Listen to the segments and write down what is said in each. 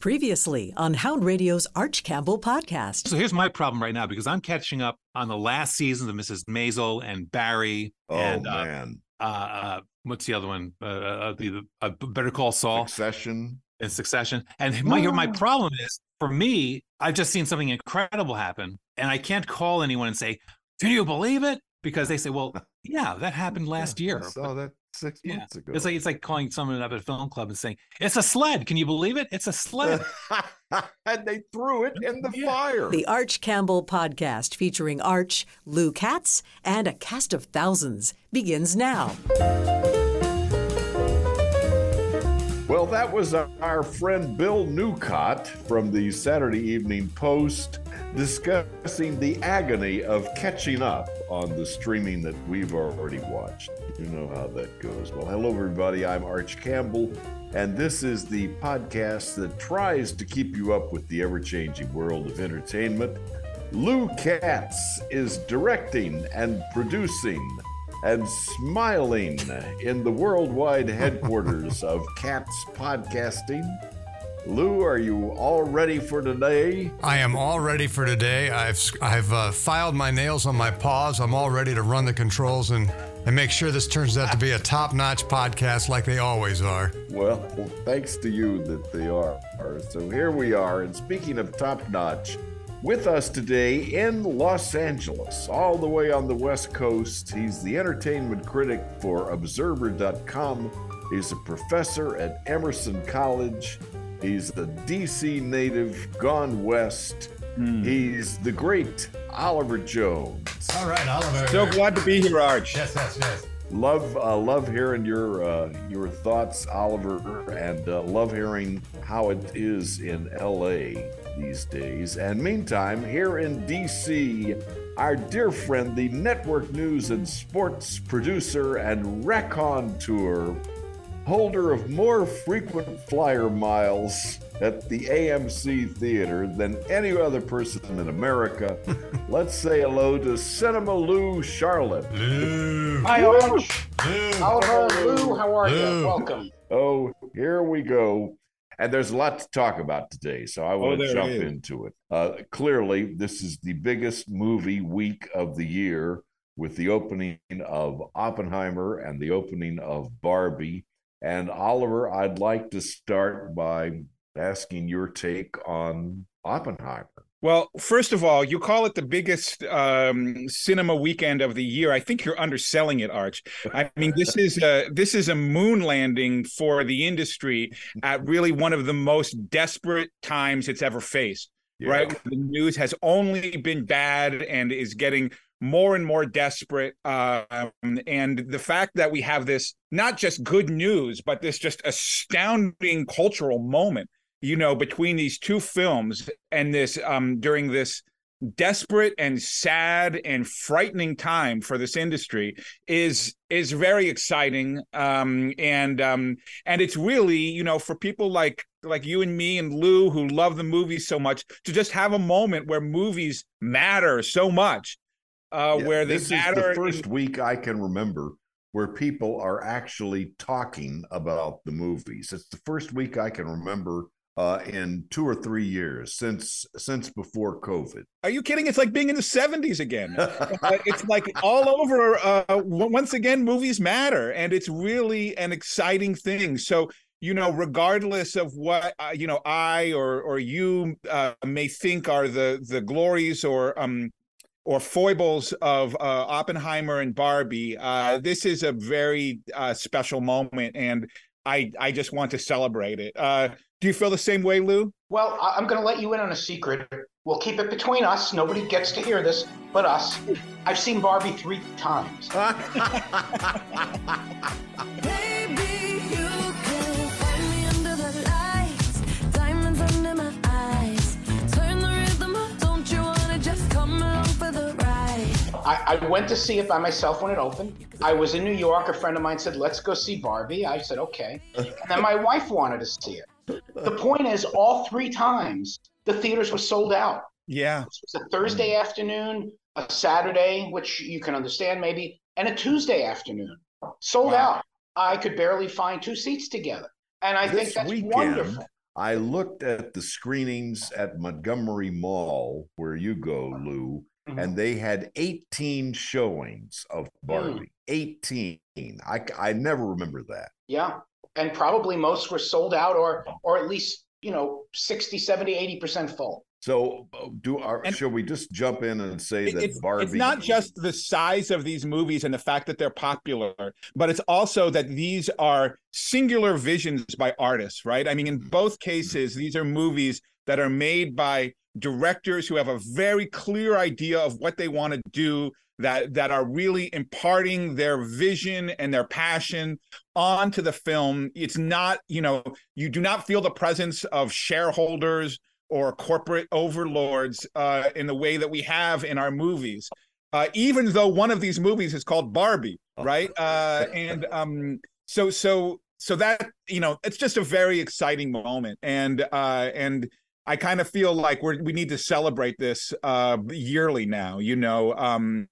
Previously on Hound Radio's Arch Campbell podcast. So here's my problem right now because I'm catching up on the last seasons of Mrs. Maisel and Barry. Oh and, uh, man, uh, uh, what's the other one? Uh, uh, the uh, Better Call Saul Succession. in Succession. And my my problem is for me, I've just seen something incredible happen, and I can't call anyone and say, "Can you believe it?" Because they say, "Well, yeah, that happened last Yeah, year." I saw that six Yeah. months ago. It's like it's like calling someone up at a film club and saying, "It's a sled." Can you believe it? It's a sled. and they threw it in the Yeah. fire. The Arch Campbell podcast featuring Arch, Lou Katz, and a cast of thousands begins now. That was our friend Bill Newcott from the Saturday Evening Post discussing the agony of catching up on the streaming that we've already watched. You know how that goes. Well, hello, everybody. I'm Arch Campbell, and this is the podcast that tries to keep you up with the ever changing world of entertainment. Lou Katz is directing and producing and smiling in the worldwide headquarters of Katz Podcasting. Lou, are you all ready for today? I am all ready for today. I've I've uh, filed my nails on my paws. I'm all ready to run the controls and and make sure this turns out to be a top-notch podcast like they always are. Well, thanks to you that they are. So here we are. And speaking of top notch, with us today in Los Angeles, all the way on the West Coast, he's the entertainment critic for Observer.com. He's a professor at Emerson College. He's the DC native gone west. He's the great Oliver Jones. All right, Oliver. So glad to be here, Arch. Yes, yes, yes. Love, uh, love hearing your uh, your thoughts, Oliver, and uh, love hearing how it is in L.A. these days. And meantime, here in D.C., our dear friend, the network news and sports producer and raconteur, holder of more frequent flyer miles at the AMC theater than any other person in America. Let's say hello to Cinema Lou Charlip. Lou. Hi, Arch. Lou. Oliver, Lou, how are Lou. you? Welcome. Oh, here we go. And there's a lot to talk about today, so I want to jump into it. Uh, clearly, this is the biggest movie week of the year with the opening of Oppenheimer and the opening of Barbie. And Oliver, I'd like to start by asking your take on Oppenheimer. Well, first of all, you call it the biggest um, cinema weekend of the year. I think you're underselling it, Arch. I mean, this is a this is a moon landing for the industry at really one of the most desperate times it's ever faced. Right, the news has only been bad and is getting more and more desperate. Um, and the fact that we have this not just good news, but this just astounding cultural moment you know, between these two films and this um during this desperate and sad and frightening time for this industry is is very exciting um and um and it's really you know for people like like you and me and Lou who love the movies so much to just have a moment where movies matter so much uh Yeah, where they this is the in- first week I can remember where people are actually talking about the movies. It's the first week I can remember uh, in two or three years since since before COVID. Are you kidding? It's like being in the 70s again. Uh, it's like all over. Uh, once again, movies matter, and it's really an exciting thing. So, you know, regardless of what uh, you know, I or or you uh, may think are the the glories or um or foibles of uh, Oppenheimer and Barbie, uh, this is a very uh, special moment, and I I just want to celebrate it. Do you feel the same way, Lou? Well, I- I'm going to let you in on a secret. We'll keep it between us. Nobody gets to hear this but us. I've seen Barbie three times. Baby, you can find me under the lights, diamonds under my eyes. Turn the rhythm up, don't you wanna just come along for the ride? I, I went to see it by myself when it opened. I was in New York. A friend of mine said, let's go see Barbie. I said, okay. And then my wife wanted to see it. The point is, all three times, the theaters were sold out. Yeah. It was a Thursday afternoon, a Saturday, which you can understand maybe, and a Tuesday afternoon. Sold Wow. out. I could barely find two seats together. And I think that's weekend, wonderful. I looked at the screenings at Montgomery Mall, where you go, Lou, Mhm. and they had 18 showings of Barbie. 18. I, I never remember that. Yeah. And probably most were sold out or or at least, you know, 60, 70, 80% full. So, uh, do our, And- shall we just jump in and say It- that it's, Barbie? it's not just the size of these movies and the fact that they're popular, but it's also that these are singular visions by artists, right? I mean, in both cases, these are movies that are made by directors who have a very clear idea of what they want to do that that are really imparting their vision and their passion onto the film it's not you know you do not feel the presence of shareholders or corporate overlords uh, in the way that we have in our movies. Uh, even though one of these movies is called Barbie, right? Uh, and um, so so so that you know, it's just a very exciting moment, and uh, and I kind of feel like we we need to celebrate this uh, yearly now. You know, um,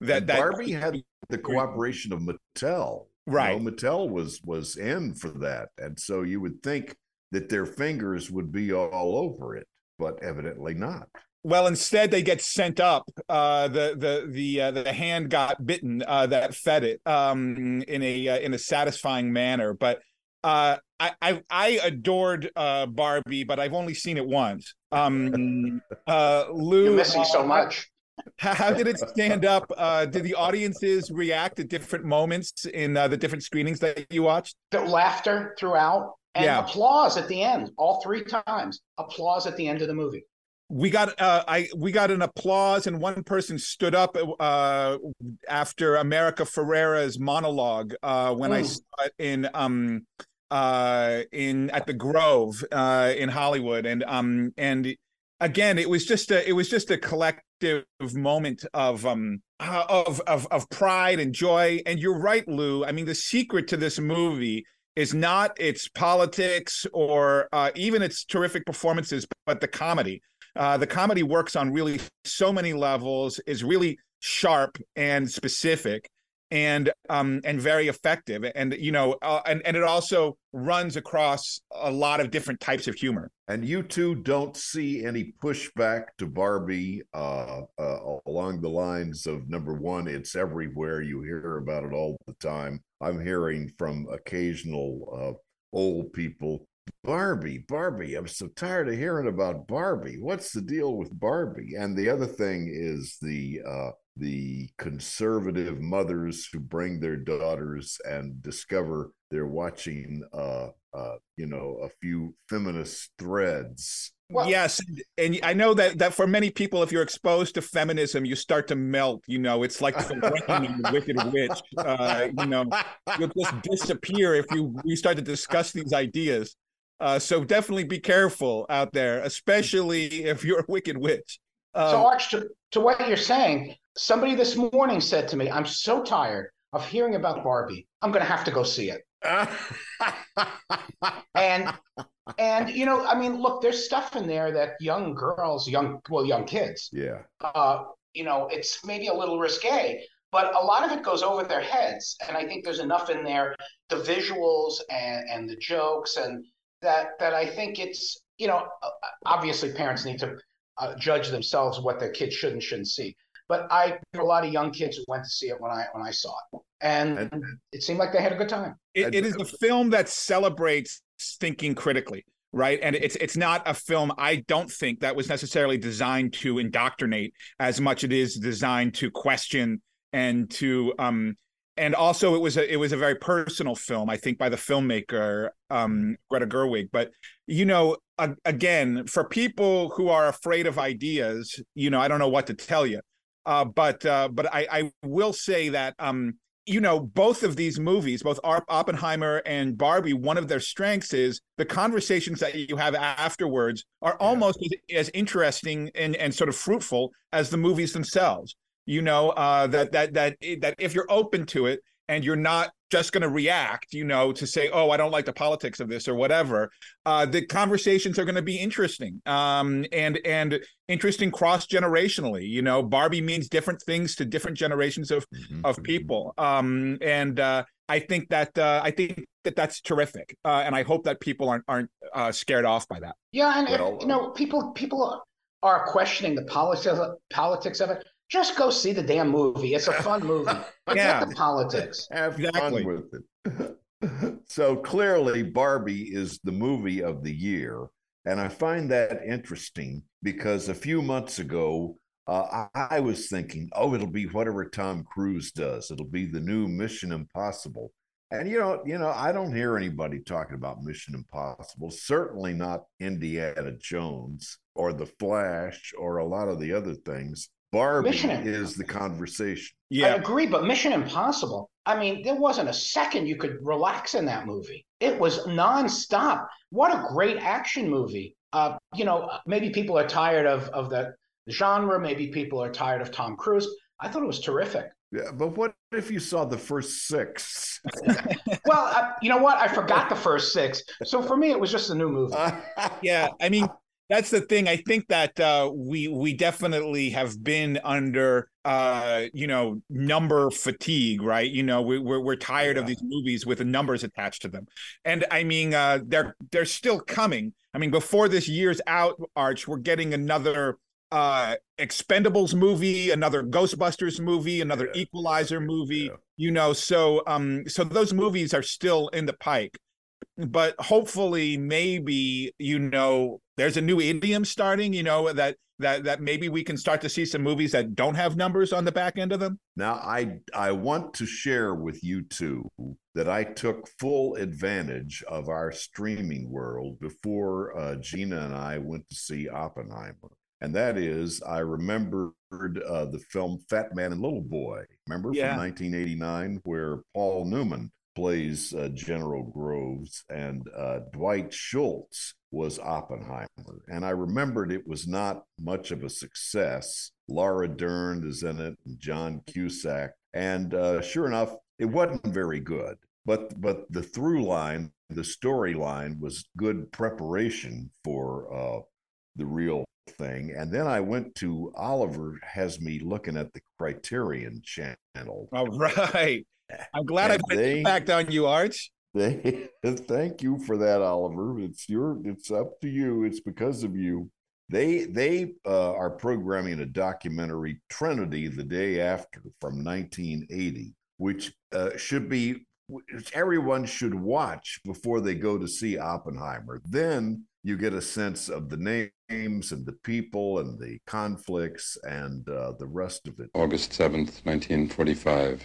that that Barbie had the cooperation of Mattel. You right. know, Mattel was was in for that, and so you would think that their fingers would be all over it, but evidently not. Well, instead they get sent up. Uh, the the the uh, the hand got bitten uh, that fed it um, in a uh, in a satisfying manner. But uh, I, I I adored uh, Barbie, but I've only seen it once. Um, uh, Lou, You're missing so uh, much. How, how did it stand up? Uh, did the audiences react at different moments in uh, the different screenings that you watched? The laughter throughout and Yeah. applause at the end, all three times. Applause at the end of the movie. We got uh i we got an applause and one person stood up uh after america ferrera's monologue uh when i Mm. saw it in um uh in at the grove uh in hollywood. And um and again it was just a it was just a collective moment of um of of of pride and joy. And you're right lou. I mean the secret to this movie is not its politics or uh, even its terrific performances but the comedy uh, the comedy works on really so many levels, is really sharp and specific, and um and very effective. And you know, uh, and and it also runs across a lot of different types of humor. And you two don't see any pushback to Barbie uh, uh, along the lines of number one, it's everywhere. You hear about it all the time. I'm hearing from occasional uh, old people Barbie, Barbie. I'm so tired of hearing about Barbie. What's the deal with Barbie? And the other thing is the uh, the conservative mothers who bring their daughters and discover they're watching, uh, uh, you know, a few feminist threads. Well- yes, and I know that that for many people, if you're exposed to feminism, you start to melt. You know, it's like the Wicked Witch. Uh, you know, you'll just disappear if you we start to discuss these ideas. Uh, so definitely be careful out there, especially if you're a wicked witch. Um, so, Arch, to, to what you're saying, somebody this morning said to me, I'm so tired of hearing about Barbie. I'm going to have to go see it. And, and, you know, I mean, look, there's stuff in there that young girls, young, well, young kids, yeah. uh, you know, it's maybe a little risque, but a lot of it goes over their heads. And I think there's enough in there, the visuals and, and the jokes, and that that I think it's, you know, uh, obviously parents need to uh, judge themselves what their kids should and shouldn't see. But I there were a lot of young kids who went to see it when I when I saw it, and, And- it seemed like they had a good time. it, it is a film that celebrates thinking critically right and it's it's not a film i don't think that was necessarily designed to indoctrinate as much as it is designed to question and to um and also it was a it was a very personal film i think by the filmmaker um greta gerwig. But you know a, again for people who are afraid of ideas you know i don't know what to tell you. Uh but uh but i i will say that um you know, both of these movies, both Oppenheimer and Barbie, one of their strengths is the conversations that you have afterwards are almost as, as interesting and, and sort of fruitful as the movies themselves. You know, uh, that that that that if you're open to it and you're not just going to react, you know, to say, "Oh, I don't like the politics of this" or whatever, uh, the conversations are going to be interesting um, and and interesting cross generationally. You know, Barbie means different things to different generations of Mhm, of mhm. people um and uh I think that uh, I think that that's terrific, uh, and I hope that people aren't aren't uh, scared off by that. Yeah, and if, Well, you know, people people are questioning the politics politics of it. Just go see the damn movie. It's a fun movie. Forget Yeah. the politics. Have Exactly. fun with it. so clearly, Barbie is the movie of the year. And I find that interesting because a few months ago, uh, I, I was thinking, oh, it'll be whatever Tom Cruise does. It'll be the new Mission Impossible. And you know, you know, I don't hear anybody talking about Mission Impossible. Certainly not Indiana Jones or The Flash or a lot of the other things. Barbie Mission- is the conversation. Yeah. I agree, but Mission Impossible. I mean, there wasn't a second you could relax in that movie. It was nonstop. What a great action movie. Uh, you know, maybe people are tired of of the genre. Maybe people are tired of Tom Cruise. I thought it was terrific. Yeah, but what if you saw the first six? Well, uh, you know what? I forgot the first six. So for me, it was just a new movie. yeah. I mean, that's the thing. I think that uh, we we definitely have been under uh, you know number fatigue, right? You know, we, we're we're tired of these movies with the numbers attached to them, and I mean, uh, they're they're still coming. I mean, before this year's out, Arch, we're getting another uh expendables movie another ghostbusters movie another Yeah. equalizer movie Yeah. you know so um so those movies are still in the pike but hopefully maybe you know there's a new idiom starting you know that that that maybe we can start to see some movies that don't have numbers on the back end of them Now, I I want to share with you two that I took full advantage of our streaming world before uh, Gina and I went to see Oppenheimer, and that is I remembered uh, the film Fat Man and Little Boy. Remember Yeah. from 1989, where Paul Newman plays uh, General Groves and uh, Dwight Schultz was Oppenheimer. And I remembered it was not much of a success. Laura Dern is in it, and John Cusack. And uh, sure enough, it wasn't very good. But but the through line, the storyline was good preparation for uh, the real thing. And then I went to Oliver has me looking at the Criterion channel. all right i'm glad i And put they- it on you arch They thank you for that, Oliver. It's your it's up to you. It's because of you. They they uh, are programming a documentary Trinity the day after from 1980, which uh, should be which everyone should watch before they go to see Oppenheimer. Then you get a sense of the names and the people and the conflicts and uh, the rest of it. August 7th, 1945.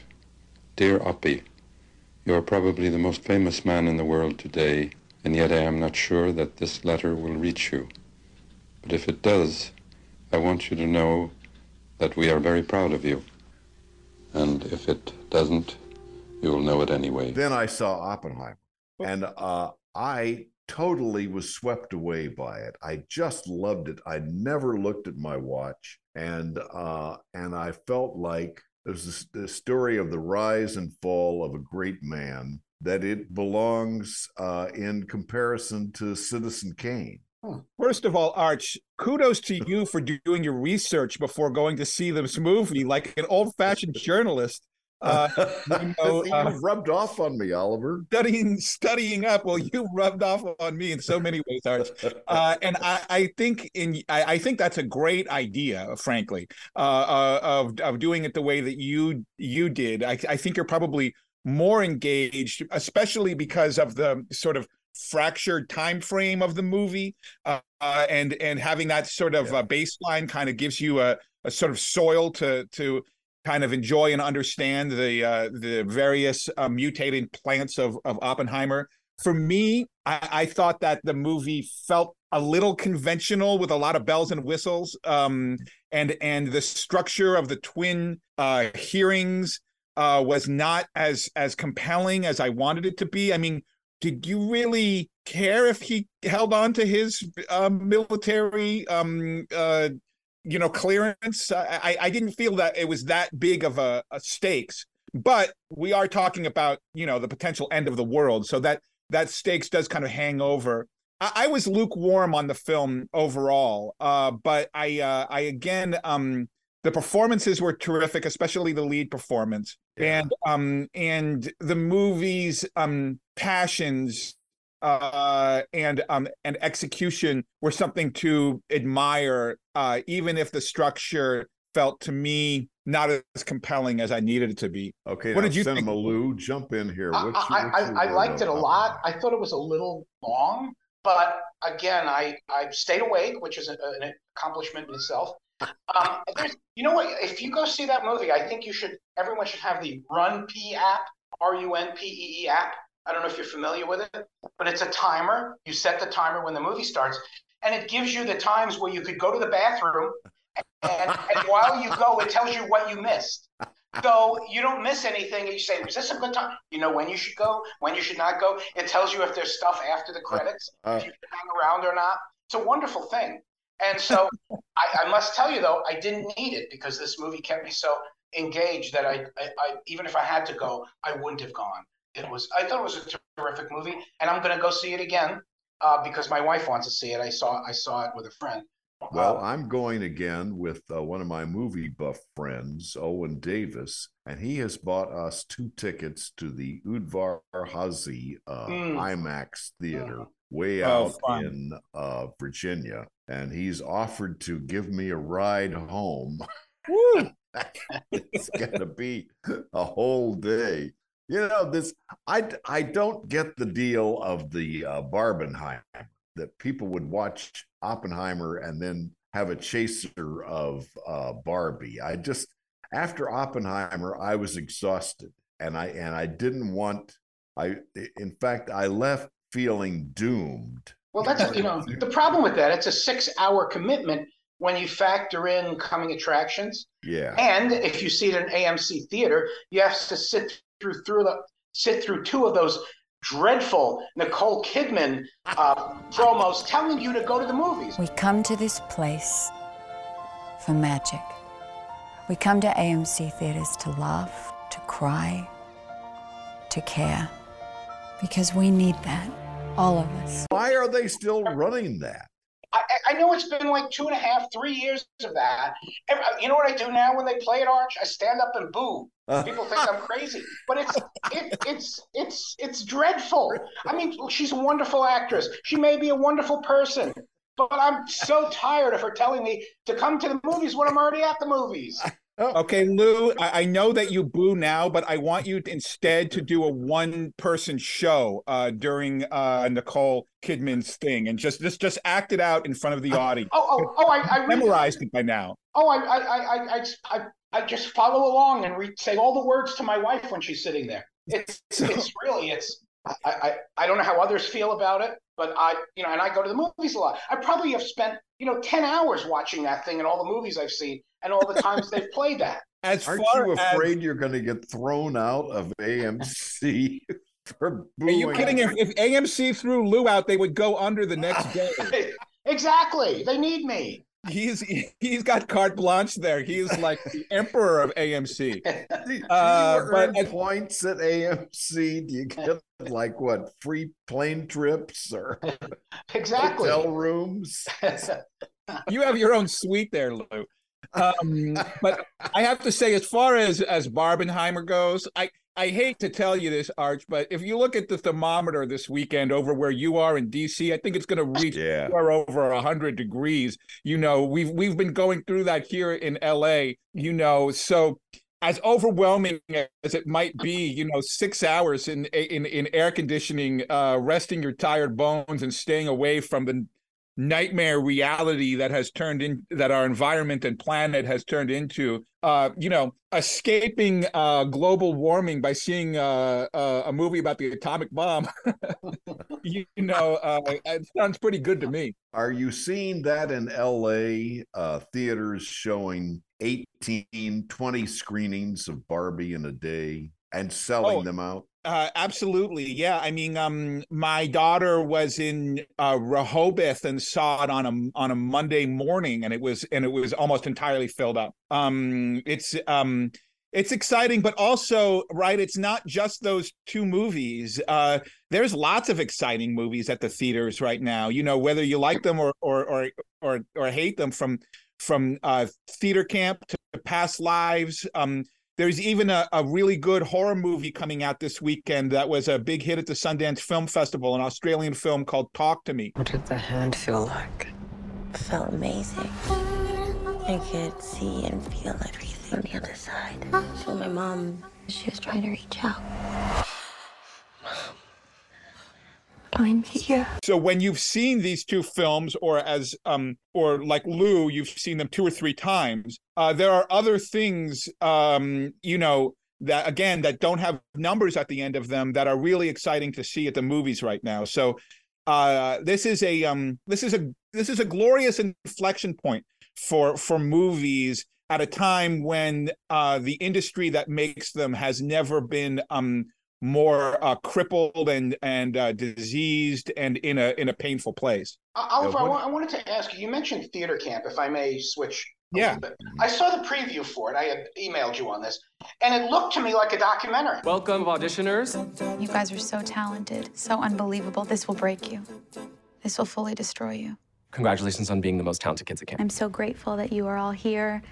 Dear Oppie, you are probably the most famous man in the world today, and yet I am not sure that this letter will reach you. But if it does, I want you to know that we are very proud of you. And if it doesn't, you will know it anyway. Then I saw Oppenheimer, and uh, I totally was swept away by it. I just loved it. I never looked at my watch, and uh, and I felt like there's this, this story of the rise and fall of a great man. That it belongs uh, in comparison to Citizen Kane. First of all, Arch, kudos to you for doing your research before going to see this movie, like an old-fashioned journalist. Uh, you know, uh, you've rubbed off on me, Oliver. studying, studying up. Well, you rubbed off on me in so many ways, Arch. Uh, and I, I think in, I, I think that's a great idea, frankly, uh, uh, of of doing it the way that you you did. I, I think you're probably more engaged, especially because of the sort of fractured time frame of the movie uh, uh, and and having that sort of Yeah. uh, baseline kind of gives you a, a sort of soil to to kind of enjoy and understand the uh, the various uh, mutating plants of of Oppenheimer. For me, I, I thought that the movie felt a little conventional with a lot of bells and whistles, um, and and the structure of the twin uh, hearings uh, was not as as compelling as I wanted it to be. I mean, did you really care if he held on to his uh, military um uh you know clearance I, I didn't feel that it was that big of a, a stakes but we are talking about you know the potential end of the world so that that stakes does kind of hang over i, I was lukewarm on the film overall uh but i uh i again um the performances were terrific especially the lead performance Yeah. and um and the movie's um passions uh and um and execution were something to admire uh even if the structure felt to me not as compelling as I needed it to be. Okay, What now, did you think? Cinema Lou, jump in here. I, What's I, what's your I, I liked it a on lot. I thought it was a little long, but again, I, I stayed awake, which is a, an accomplishment in itself. Um, there's, you know what? If you go see that movie, I think you should. Everyone should have the RunPee app, R U N P E E app. I don't know if you're familiar with it, but it's a timer. You set the timer when the movie starts, and it gives you the times where you could go to the bathroom, and, and while you go, it tells you what you missed. So you don't miss anything. You say, "Was this a good time?" You know when you should go, when you should not go. It tells you if there's stuff after the credits, Uh, if you should hang around or not. It's a wonderful thing. And so I, I must tell you though, I didn't need it because this movie kept me so engaged that I, I, I even if I had to go, I wouldn't have gone. It was I thought it was a terrific movie, and I'm going to go see it again uh, because my wife wants to see it. I saw I saw it with a friend. Well, Uh, I'm going again with uh, one of my movie buff friends, Owen Davis, and he has bought us two tickets to the Udvar Hazy uh, Mm. IMAX theater way Oh, out fun. in uh, Virginia, and he's offered to give me a ride home. Woo! it's gonna be a whole day. You know this. I I don't get the deal of the uh, Barbenheimer that people would watch Oppenheimer and then have a chaser of uh, Barbie. I just after Oppenheimer, I was exhausted, and I and I didn't want. I in fact I left feeling doomed. Well, that's you know the problem with that. It's a six-hour commitment when you factor in coming attractions, Yeah. and if you see it in AMC theater, you have to sit through through the sit through two of those dreadful Nicole Kidman uh, promos telling you to go to the movies. We come to this place for magic. We come to AMC theaters to laugh, to cry, to care. Because we need that, all of us. Why are they still running that? I, I- I know it's been like two and a half, three years of that. You know what I do now when they play at Arch? I stand up and boo. Uh. People think I'm crazy, but it's it, it's it's it's dreadful. I mean, she's a wonderful actress. She may be a wonderful person, but I'm so tired of her telling me to come to the movies when I'm already at the movies. Okay, Lou, I, I know that you boo now, but I want you to, instead to do a one-person show uh, during uh, Nicole Kidman's thing, and just just just act it out in front of the audience. Oh oh oh! I, I read- memorized it by now. Oh, I I I I I, just follow along and re- say all the words to my wife when she's sitting there. It's it's really it's I, I I don't know how others feel about it, but I you know, and I go to the movies a lot. I probably have spent you know ten hours watching that thing and all the movies I've seen and all the times they've played that. As Aren't far you as afraid you're going to get thrown out of AMC for are booing? you kidding? If, if AMC threw Lou out, they would go under the next day. exactly, they need me. He's he's got carte blanche there. He's like the emperor of AMC. Do you Uh, earn but at- points at AMC? Do you get like what free plane trips or Exactly. hotel rooms? you have your own suite there, Lou. Um, but I have to say, as far as as Barbenheimer goes, I I hate to tell you this, Arch, but if you look at the thermometer this weekend over where you are in DC, I think it's going to reach Yeah. somewhere over hundred degrees. You know, we've we've been going through that here in LA. You know, so as overwhelming as it might be, you know, six hours in in in air conditioning, uh, resting your tired bones and staying away from the nightmare reality that has turned in that our environment and planet has turned into uh you know escaping uh global warming by seeing uh, uh a movie about the atomic bomb you, know uh it sounds pretty good to me Are you seeing that in LA uh, theaters showing 18, 20 screenings of Barbie in a day and selling Oh. them out? Uh, absolutely, yeah. I mean, um, my daughter was in uh, Rehoboth and saw it on a on a Monday morning, and it was and it was almost entirely filled up. Um, it's um, it's exciting, but also right. It's not just those two movies. Uh, there's lots of exciting movies at the theaters right now. You know, whether you like them or or or or, or hate them from from uh, theater camp to past lives. Um, there's even a, a really good horror movie coming out this weekend that was a big hit at the Sundance Film Festival, an Australian film called Talk to Me. What did the hand feel like? It felt amazing. I could see and feel everything on the other side. So my mom, she was trying to reach out. Here. So when you've seen these two films, or as um, or like Lou, you've seen them two or three times. Uh, there are other things, um, you know, that again that don't have numbers at the end of them that are really exciting to see at the movies right now. So uh, this is a um, this is a this is a glorious inflection point for for movies at a time when uh, the industry that makes them has never been um, more uh, crippled and and uh, diseased and in a in a painful place. Uh, Oliver, I, I wanted to ask you. You mentioned theater camp. If I may switch. a Yeah. bit. I saw the preview for it. I had emailed you on this, and it looked to me like a documentary. Welcome, auditioners. You guys are so talented, so unbelievable. This will break you. This will fully destroy you. Congratulations on being the most talented kids at camp. I'm so grateful that you are all here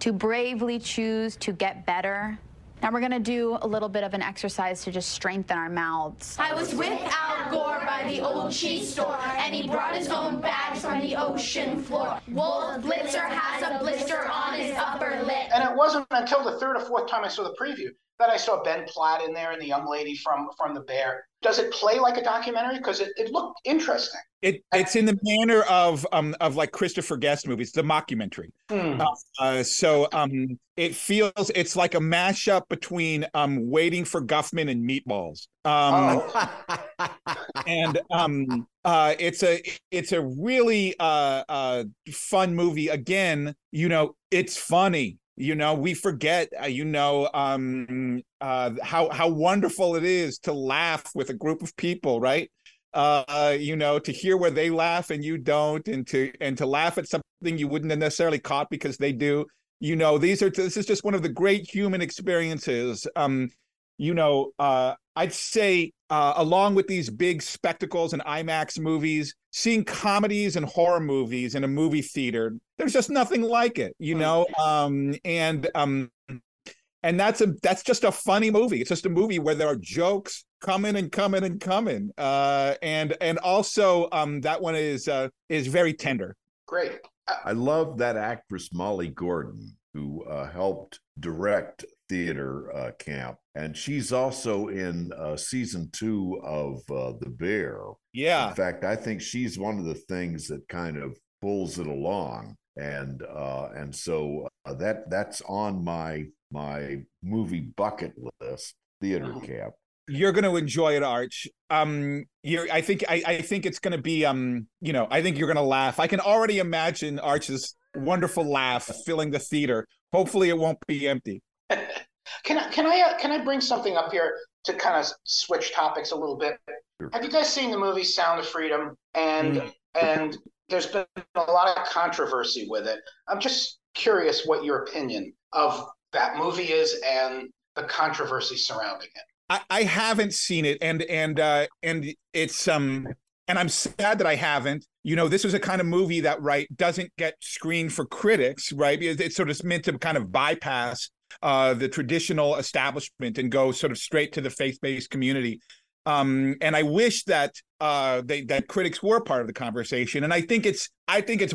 to bravely choose to get better. Now we're gonna do a little bit of an exercise to just strengthen our mouths. I was with Al Gore by the old cheese store, and he brought his own bags from the ocean floor. Wolf Blitzer has a blister on his upper lip. And it wasn't until the third or fourth time I saw the preview that I saw Ben Platt in there and the young lady from from the Bear. Does it play like a documentary? Because it, it looked interesting. It it's in the manner of um of like Christopher Guest movies, the mockumentary. Hmm. Uh, uh, so um it feels it's like a mashup between um waiting for Guffman and Meatballs. Um and um uh it's a it's a really uh uh fun movie again you know it's funny you know we forget uh, you know um uh how how wonderful it is to laugh with a group of people right? Uh you know to hear where they laugh and you don't and to and to laugh at something you wouldn't have necessarily caught because they do. You know these are this is just one of the great human experiences. Um you know uh i'd say uh along with these big spectacles and imax movies seeing comedies and horror movies in a movie theater there's just nothing like it you know? Um and um and that's a that's just a funny movie. It's just a movie where there are jokes coming and coming and coming uh and and also um that one is uh is very tender. Great. I love that actress Molly Gordon, who uh, helped direct theater uh, camp, and she's also in uh, season two of uh, The Bear. yeah In fact, I think she's one of the things that kind of pulls it along, and uh, and so uh, that that's on my my movie bucket list. Theater camp. you're going to enjoy it arch um you're i think i, I think it's going to be um you know i think you're going to laugh i can already imagine arch's wonderful laugh filling the theater hopefully it won't be empty Can I can I uh, can I bring something up here to kind of switch topics a little bit? Have you guys seen the movie Sound of Freedom? And and there's been a lot of controversy with it. I'm just curious what your opinion of that movie is and the controversy surrounding it. I, I haven't seen it and and uh and it's um and I'm sad that I haven't. You know, this was a kind of movie that right doesn't get screened for critics, right? Because it's sort of meant to kind of bypass uh the traditional establishment and go sort of straight to the faith-based community. Um and I wish that uh they that critics were part of the conversation. And I think it's I think it's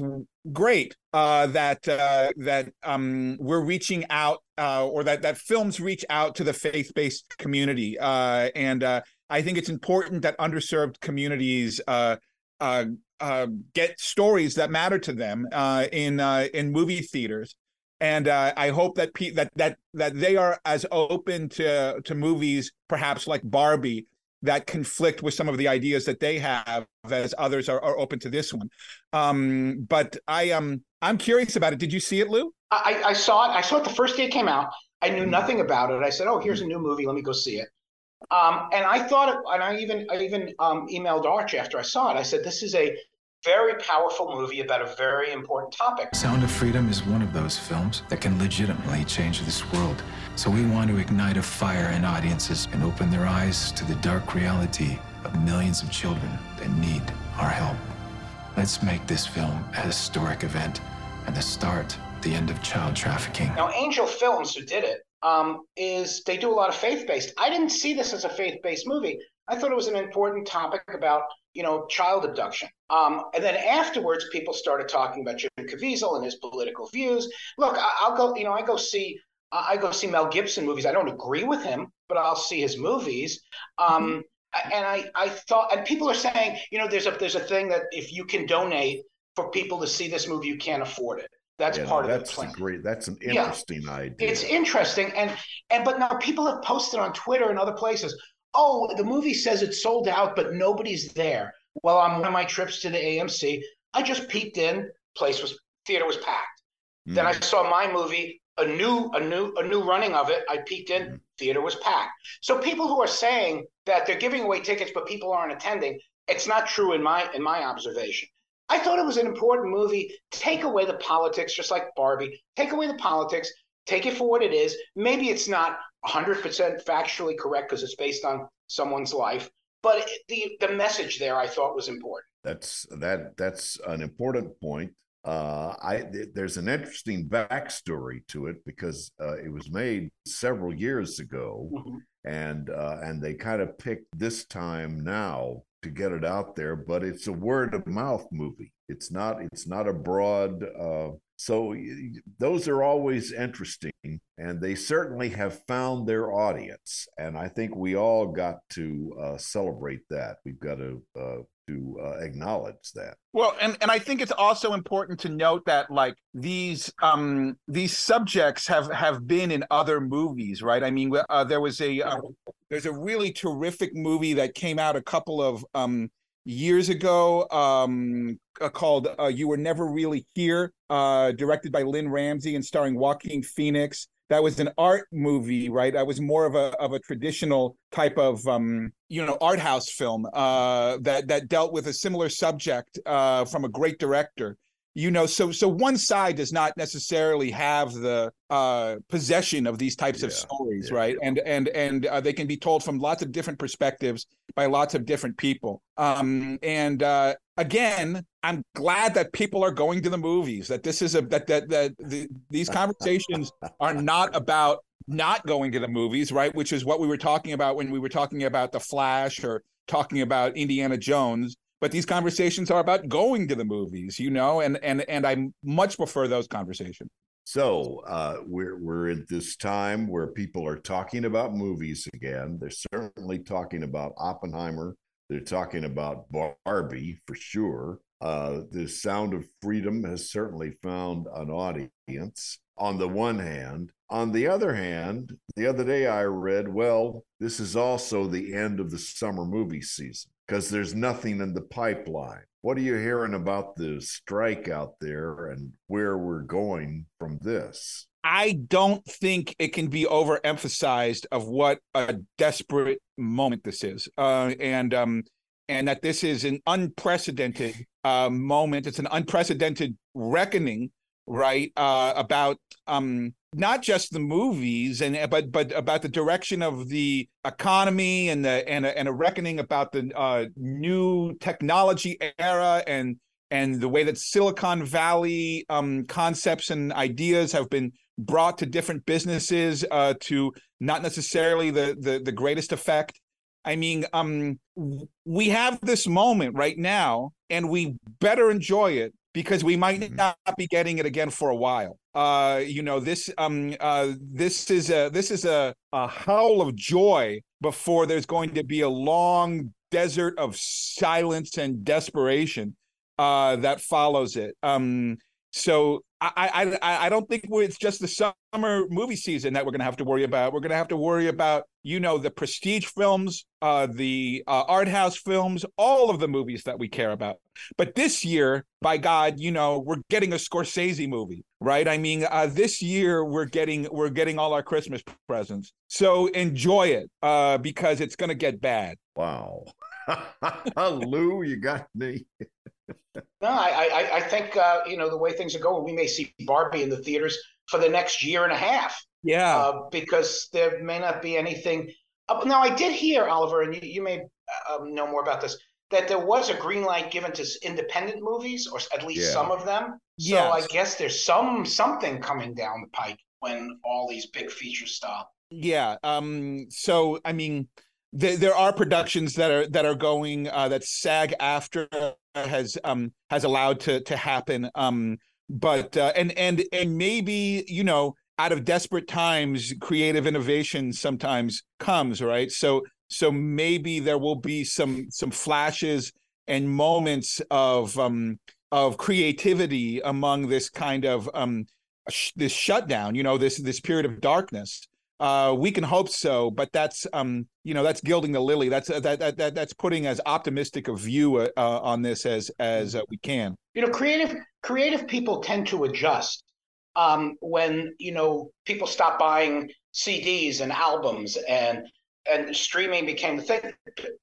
great uh that uh that um we're reaching out uh or that that films reach out to the faith-based community. Uh and uh I think it's important that underserved communities uh, uh, uh, get stories that matter to them uh, in uh, in movie theaters, and uh, I hope that pe- that that that they are as open to to movies, perhaps like Barbie, that conflict with some of the ideas that they have, as others are, are open to this one. Um, but I um I'm curious about it. Did you see it, Lou? I, I saw it. I saw it the first day it came out. I knew nothing about it. I said, "Oh, here's a new movie. Let me go see it." Um, and I thought, it, and I even I even um, emailed Arch after I saw it. I said, "This is a very powerful movie about a very important topic." Sound of Freedom is one of those films that can legitimately change this world. So we want to ignite a fire in audiences and open their eyes to the dark reality of millions of children that need our help. Let's make this film a historic event and the start, the end of child trafficking. Now, Angel Films, who did it, um, is they do a lot of faith based. I didn't see this as a faith based movie. I thought it was an important topic about you know child abduction. Um, and then afterwards, people started talking about Jim Caviezel and his political views. Look, I, I'll go. You know, I go see. I go see Mel Gibson movies. I don't agree with him, but I'll see his movies. Um, and I, I thought, and people are saying, you know, there's a there's a thing that if you can donate for people to see this movie, you can't afford it. That's Yeah, part no, of that's the plan. great. That's an Yeah. interesting idea. It's interesting, and and but now people have posted on Twitter and other places. Oh, the movie says it's sold out, but nobody's there. Well, on one of my trips to the AMC, I just peeked in. Place was theater was packed. Then I hmm. saw my movie, a new a new a new running of it. I peeked in. Hmm. Theater was packed. So people who are saying that they're giving away tickets, but people aren't attending, it's not true in my in my observation. I thought it was an important movie. Take away the politics, just like Barbie. Take away the politics. Take it for what it is. Maybe it's not 100% factually correct because it's based on someone's life, but it, the the message there I thought was important. That's that. That's an important point. Uh, I th- there's an interesting backstory to it because uh, it was made several years ago, and uh, and they kind of picked this time now to get it out there. But it's a word of mouth movie. It's not. It's not a broad. Uh, so those are always interesting, and they certainly have found their audience. And I think we all got to uh, celebrate that. We've got to uh, to uh, acknowledge that. Well, and and I think it's also important to note that like these um these subjects have have been in other movies, right? I mean, uh, there was a uh, there's a really terrific movie that came out a couple of um years ago um uh, called uh, You Were Never Really Here, uh directed by Lynne Ramsay and starring Joaquin Phoenix. That was an art movie, right? That was more of a of a traditional type of um you know art house film uh that that dealt with a similar subject uh from a great director you know so so one side does not necessarily have the uh possession of these types of stories right? And and and uh, they can be told from lots of different perspectives by lots of different people. Um and uh again i'm glad that people are going to the movies that this is a that that that the, these conversations are not about not going to the movies right? Which is what we were talking about when we were talking about the flash or talking about indiana jones but these conversations are about going to the movies you know and and and i much prefer those conversations So uh, we're we're at this time where people are talking about movies again. They're certainly talking about Oppenheimer. They're talking about Barbie for sure. Uh, the Sound of Freedom has certainly found an audience. On the one hand, on the other hand, the other day I read, well, this is also the end of the summer movie season because there's nothing in the pipeline. What are you hearing about the strike out there and where we're going from this? I don't think it can be overemphasized of what a desperate moment this is, uh, and um, and that this is an unprecedented uh, moment. It's an unprecedented reckoning, right? Uh, about um, not just the movies and but but about the direction of the economy and the and a, and a reckoning about the uh, new technology era and and the way that Silicon Valley um, concepts and ideas have been brought to different businesses uh, to not necessarily the, the the greatest effect. I mean, um, we have this moment right now, and we better enjoy it because we might not be getting it again for a while. Uh, you know, this um, uh, this is a this is a, a howl of joy before there's going to be a long desert of silence and desperation uh, that follows it. Um, so I, I I don't think it's just the summer movie season that we're going to have to worry about. We're going to have to worry about you know the prestige films, uh, the uh, art house films, all of the movies that we care about. But this year, by God, you know we're getting a Scorsese movie, right? I mean, uh, this year we're getting we're getting all our Christmas presents. So enjoy it uh, because it's going to get bad. Wow. Lou, you got me. No, I, I, I think uh, you know the way things are going, we may see Barbie in the theaters for the next year and a half. Yeah, uh, because there may not be anything. Uh, now, I did hear Oliver, and you, you may uh, know more about this. That there was a green light given to independent movies, or at least Yeah. some of them. So Yes. I guess there's some something coming down the pike. when all these big features stop. Yeah. Um. So I mean, there are productions that are that are going uh, that SAG-AFTRA has um has allowed to to happen. Um. But uh, and and and maybe you know out of desperate times, creative innovation sometimes comes right. So so maybe there will be some some flashes and moments of um of creativity among this kind of um sh- this shutdown you know this this period of darkness uh we can hope so but that's um you know that's gilding the lily that's uh, that, that, that that's putting as optimistic a view uh, uh, on this as as uh, we can You know, creative creative people tend to adjust um, when you know people stop buying CDs and albums and and streaming became the thing.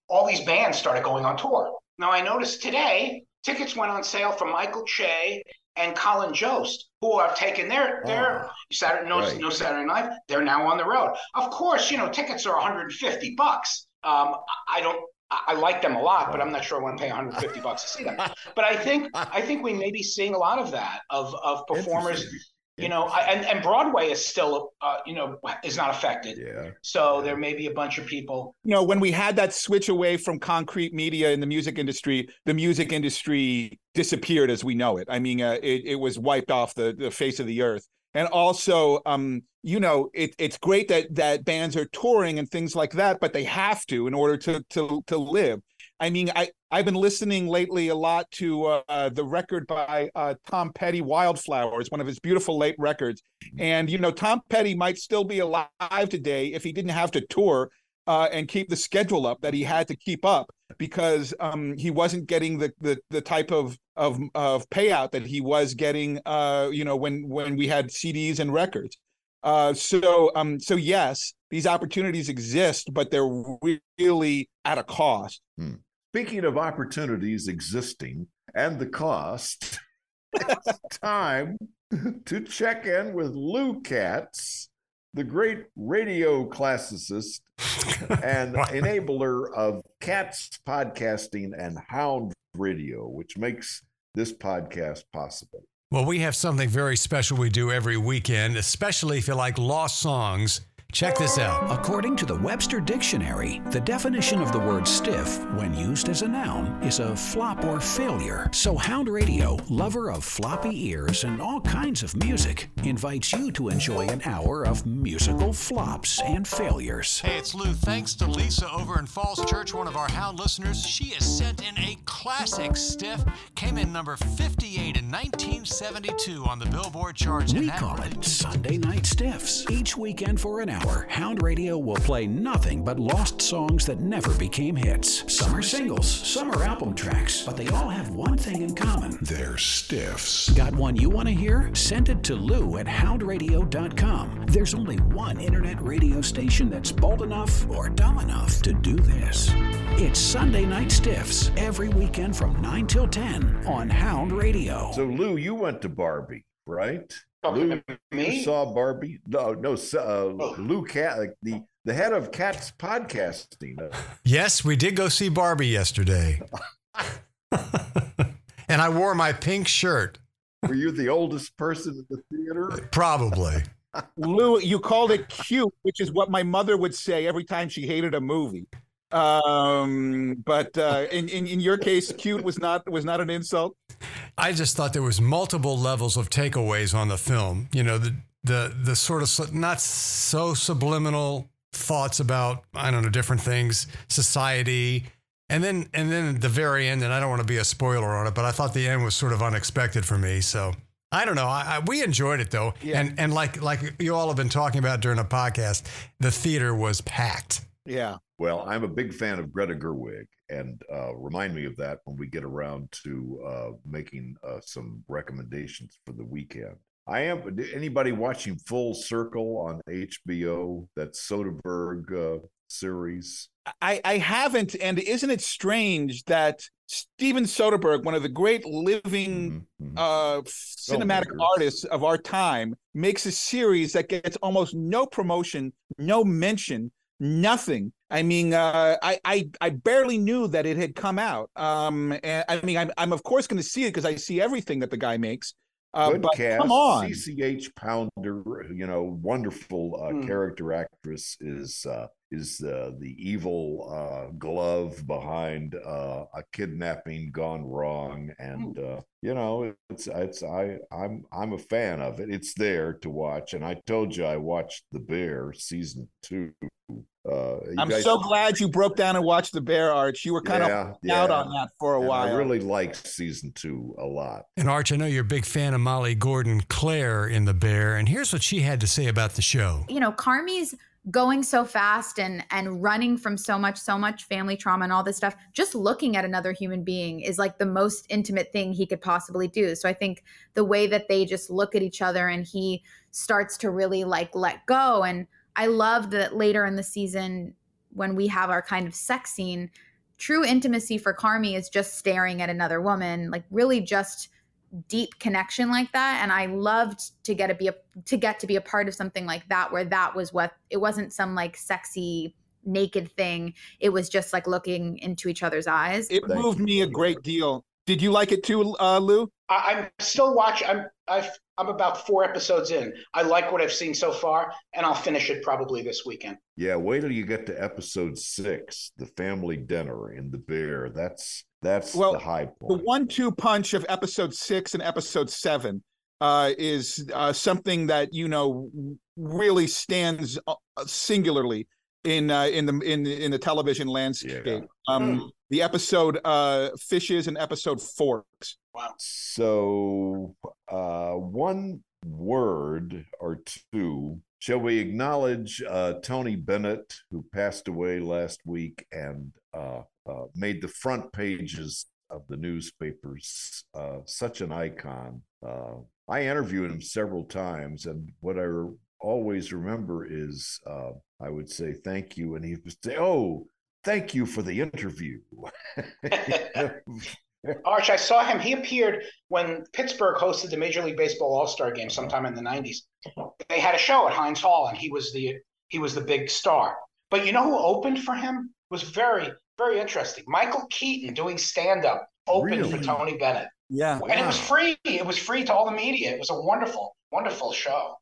All these bands started going on tour. Now I noticed today tickets went on sale for Michael Che and Colin Jost, who have taken their their Saturday no, right. no Saturday night. They're now on the road. Of course, you know tickets are 150 bucks. Um, I don't. I like them a lot, but I'm not sure I want to pay 150 bucks to see them. But I think I think we may be seeing a lot of that of of performers. You know, I- and and Broadway is still uh, you know is not affected. Yeah. So there may be a bunch of people. you know when we had that switch away from concrete media in the music industry the music industry disappeared as we know it i mean uh, it, it was wiped off the, the face of the earth and also um you know it, it's great that that bands are touring and things like that but they have to in order to to to live i mean i i've been listening lately a lot to uh, the record by uh, tom petty wildflowers one of his beautiful late records and you know tom petty might still be alive today if he didn't have to tour uh, and keep the schedule up that he had to keep up because um, he wasn't getting the, the the type of of of payout that he was getting uh, you know when when we had CDs and records. Uh, so um so yes, these opportunities exist, but they're really at a cost. Hmm. Speaking of opportunities existing and the cost, it's time to check in with Lou Katz, the great radio classicist and enabler of Katz podcasting and Hound Radio, which makes this podcast possible. Well, we have something very special we do every weekend, especially if you like lost songs. Check this out. According to the Webster Dictionary, the definition of the word stiff, when used as a noun, is a flop or failure. So Hound Radio, lover of floppy ears and all kinds of music, invites you to enjoy an hour of musical flops and failures. Hey, it's Lou. Thanks to Lisa over in Falls Church, one of our Hound listeners. She has sent in a classic stiff. Came in number 58 in 1972 on the Billboard charts. We call it Sunday Night Stiffs. Each weekend for an hour, Hound Radio will play nothing but lost songs that never became hits. Some are singles, some are album tracks, but they all have one thing in common. They're stiffs. Got one you want to hear? Send it to Lou at houndradio.com. There's only one internet radio station that's bold enough or dumb enough to do this. It's Sunday Night Stiffs every weekend from 9 till 10 on Hound Radio. So, Lou, you went to Barbie, right? Talking Lou, me? you saw Barbie? No, no, uh, Lou Cat, like the the head of Katz podcasting. Yes, we did go see Barbie yesterday. and I wore my pink shirt. Were you the oldest person in the theater? Probably. Lou, you called it cute, which is what my mother would say every time she hated a movie. Um, but uh, in, in in your case, cute was not was not an insult. I just thought there was multiple levels of takeaways on the film. You know, the the the sort of not so subliminal thoughts about I don't know different things, society, and then and then at the very end. And I don't want to be a spoiler on it, but I thought the end was sort of unexpected for me. So I don't know. I, I, we enjoyed it though, Yeah. and and like like you all have been talking about during the podcast, the theater was packed. Yeah. Well, I'm a big fan of Greta Gerwig, and uh, remind me of that when we get around to uh, making uh, some recommendations for the weekend. I am. Anybody watching Full Circle on HBO? That Soderbergh uh, series. I, I haven't, and isn't it strange that Steven Soderbergh, one of the great living uh, cinematic Filmmakers. artists of our time, makes a series that gets almost no promotion, no mention, nothing. I mean, uh, I, I I barely knew that it had come out. Um, and I mean, I'm I'm of course going to see it because I see everything that the guy makes. Uh, Good but cast. come on. CCH Pounder, you know, wonderful uh, Hmm. character actress is uh, is uh, the evil uh, glove behind uh, a kidnapping gone wrong, and uh, you know, it's it's I I'm I'm a fan of it. It's there to watch, and I told you I watched The Bear season two. Uh, I'm guys- so glad you broke down and watched the Bear Arch. You were kind Yeah, of out on that for a And while. I really liked season two a lot. And Arch, I know you're a big fan of Molly Gordon Claire in The Bear, and here's what she had to say about the show. you know, Carmy's going so fast and and running from so much so much family trauma and all this stuff just looking at another human being is like the most intimate thing he could possibly do. So i think the way that they just look at each other and he starts to really like let go. And i love that later in the season when we have our kind of sex scene true intimacy for Carmy is just staring at another woman like really just deep connection like that and i loved to get to be a to get to be a part of something like that where that was what it wasn't some like sexy naked thing it was just like looking into each other's eyes it moved me a great deal. Did you like it too, uh, Lou? I, I'm still watching. I'm I've, I'm about four episodes in. I like what I've seen so far, and I'll finish it probably this weekend. Yeah, wait till you get to episode six, the family dinner in the bear. That's that's Well, the high point. The one-two punch of episode six and episode seven uh, is uh, something that you know really stands uh, singularly in uh, in the in in the television landscape. Um, the episode uh, fishes and episode forks. Wow. So, uh, one word or two. Shall we acknowledge uh, Tony Bennett, who passed away last week and uh, uh, made the front pages of the newspapers? Uh, such an icon. Uh, I interviewed him several times, and what I re- always remember is uh, I would say thank you, and he would say, "Oh, thank you for the interview." Arch, I saw him. He appeared when Pittsburgh hosted the Major League Baseball All Star Game sometime in the '90s. They had a show at Heinz Hall, and he was the he was the big star. But you know who opened for him? It was very very interesting. Michael Keaton doing stand up opened for Tony Bennett, Yeah. and it was free. It was free to all the media. It was a wonderful wonderful show.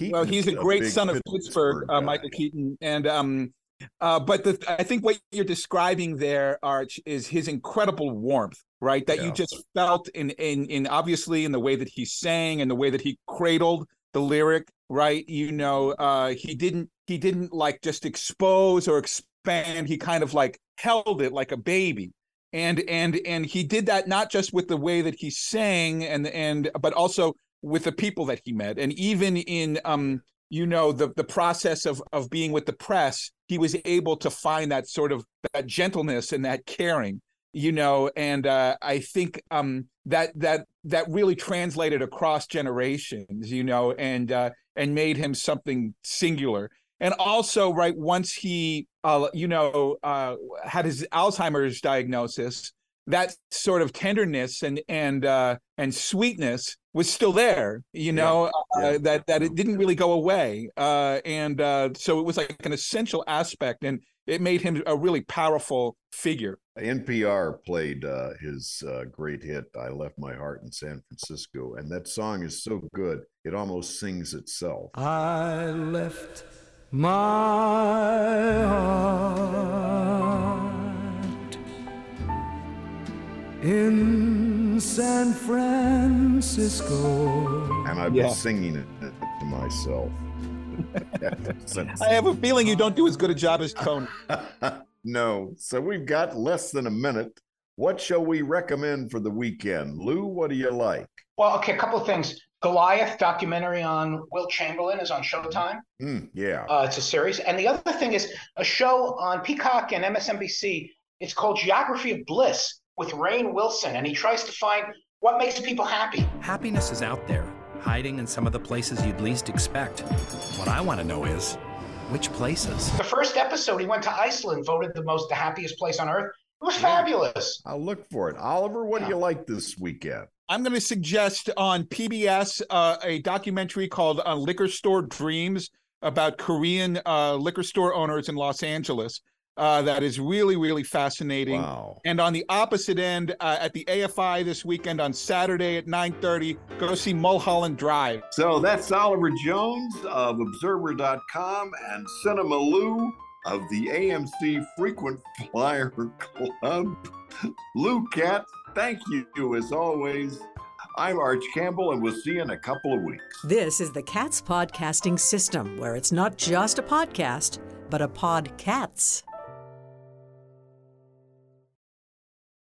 Well, he's a great son of Pittsburgh Pittsburgh, uh, Michael Keaton, and um, uh, but the I think what you're describing there, Arch, is his incredible warmth, right? That you just felt in in in obviously in the way that he sang and the way that he cradled the lyric, right? You know, uh, he didn't he didn't like just expose or expand. He kind of like held it like a baby. And and and he did that not just with the way that he sang and and but also with the people that he met. And even in um you know the the process of of being with the press he was able to find that sort of that gentleness and that caring you know and uh i think um that that that really translated across generations you know and uh and made him something singular. And also right once he uh you know uh had his alzheimer's diagnosis that sort of tenderness and and uh and sweetness was still there you know uh, that that it didn't really go away uh and uh so it was like an essential aspect and it made him a really powerful figure. NPR played uh, his uh, great hit "I Left My Heart in San Francisco," and that song is so good it almost sings itself. I left my heart in San Francisco. And I've Yeah. been singing it to myself. i have a feeling you don't do as good a job as tony no. So we've got less than a minute. What shall we recommend for the weekend? Lou, what do you like? Well, okay, a couple of things. Goliath documentary on Wilt Chamberlain is on Showtime. Mm, yeah. Uh, it's a series. And the other thing is a show on Peacock and MSNBC. It's called Geography of Bliss with Rainn Wilson, and he tries to find what makes people happy. Happiness is out there, hiding in some of the places you'd least expect. What I want to know is which places? The first episode, he went to Iceland, voted the most the happiest place on earth. It was fabulous. I'll look for it. Oliver, what do you like this weekend? I'm going to suggest on PBS uh, a documentary called uh, Liquor Store Dreams about Korean uh, liquor store owners in Los Angeles. Uh, that is really, really fascinating. Wow. And on the opposite end, uh, at the AFI this weekend on Saturday at 9:30, go see Mulholland Drive. So that's Oliver Jones of Observer.com and Cinema Lou of the AMC Frequent Flyer Club. Lou Cat, thank you as always. I'm Arch Campbell, and we'll see you in a couple of weeks. This is the Cats Podcasting System, where it's not just a podcast, but a podcats.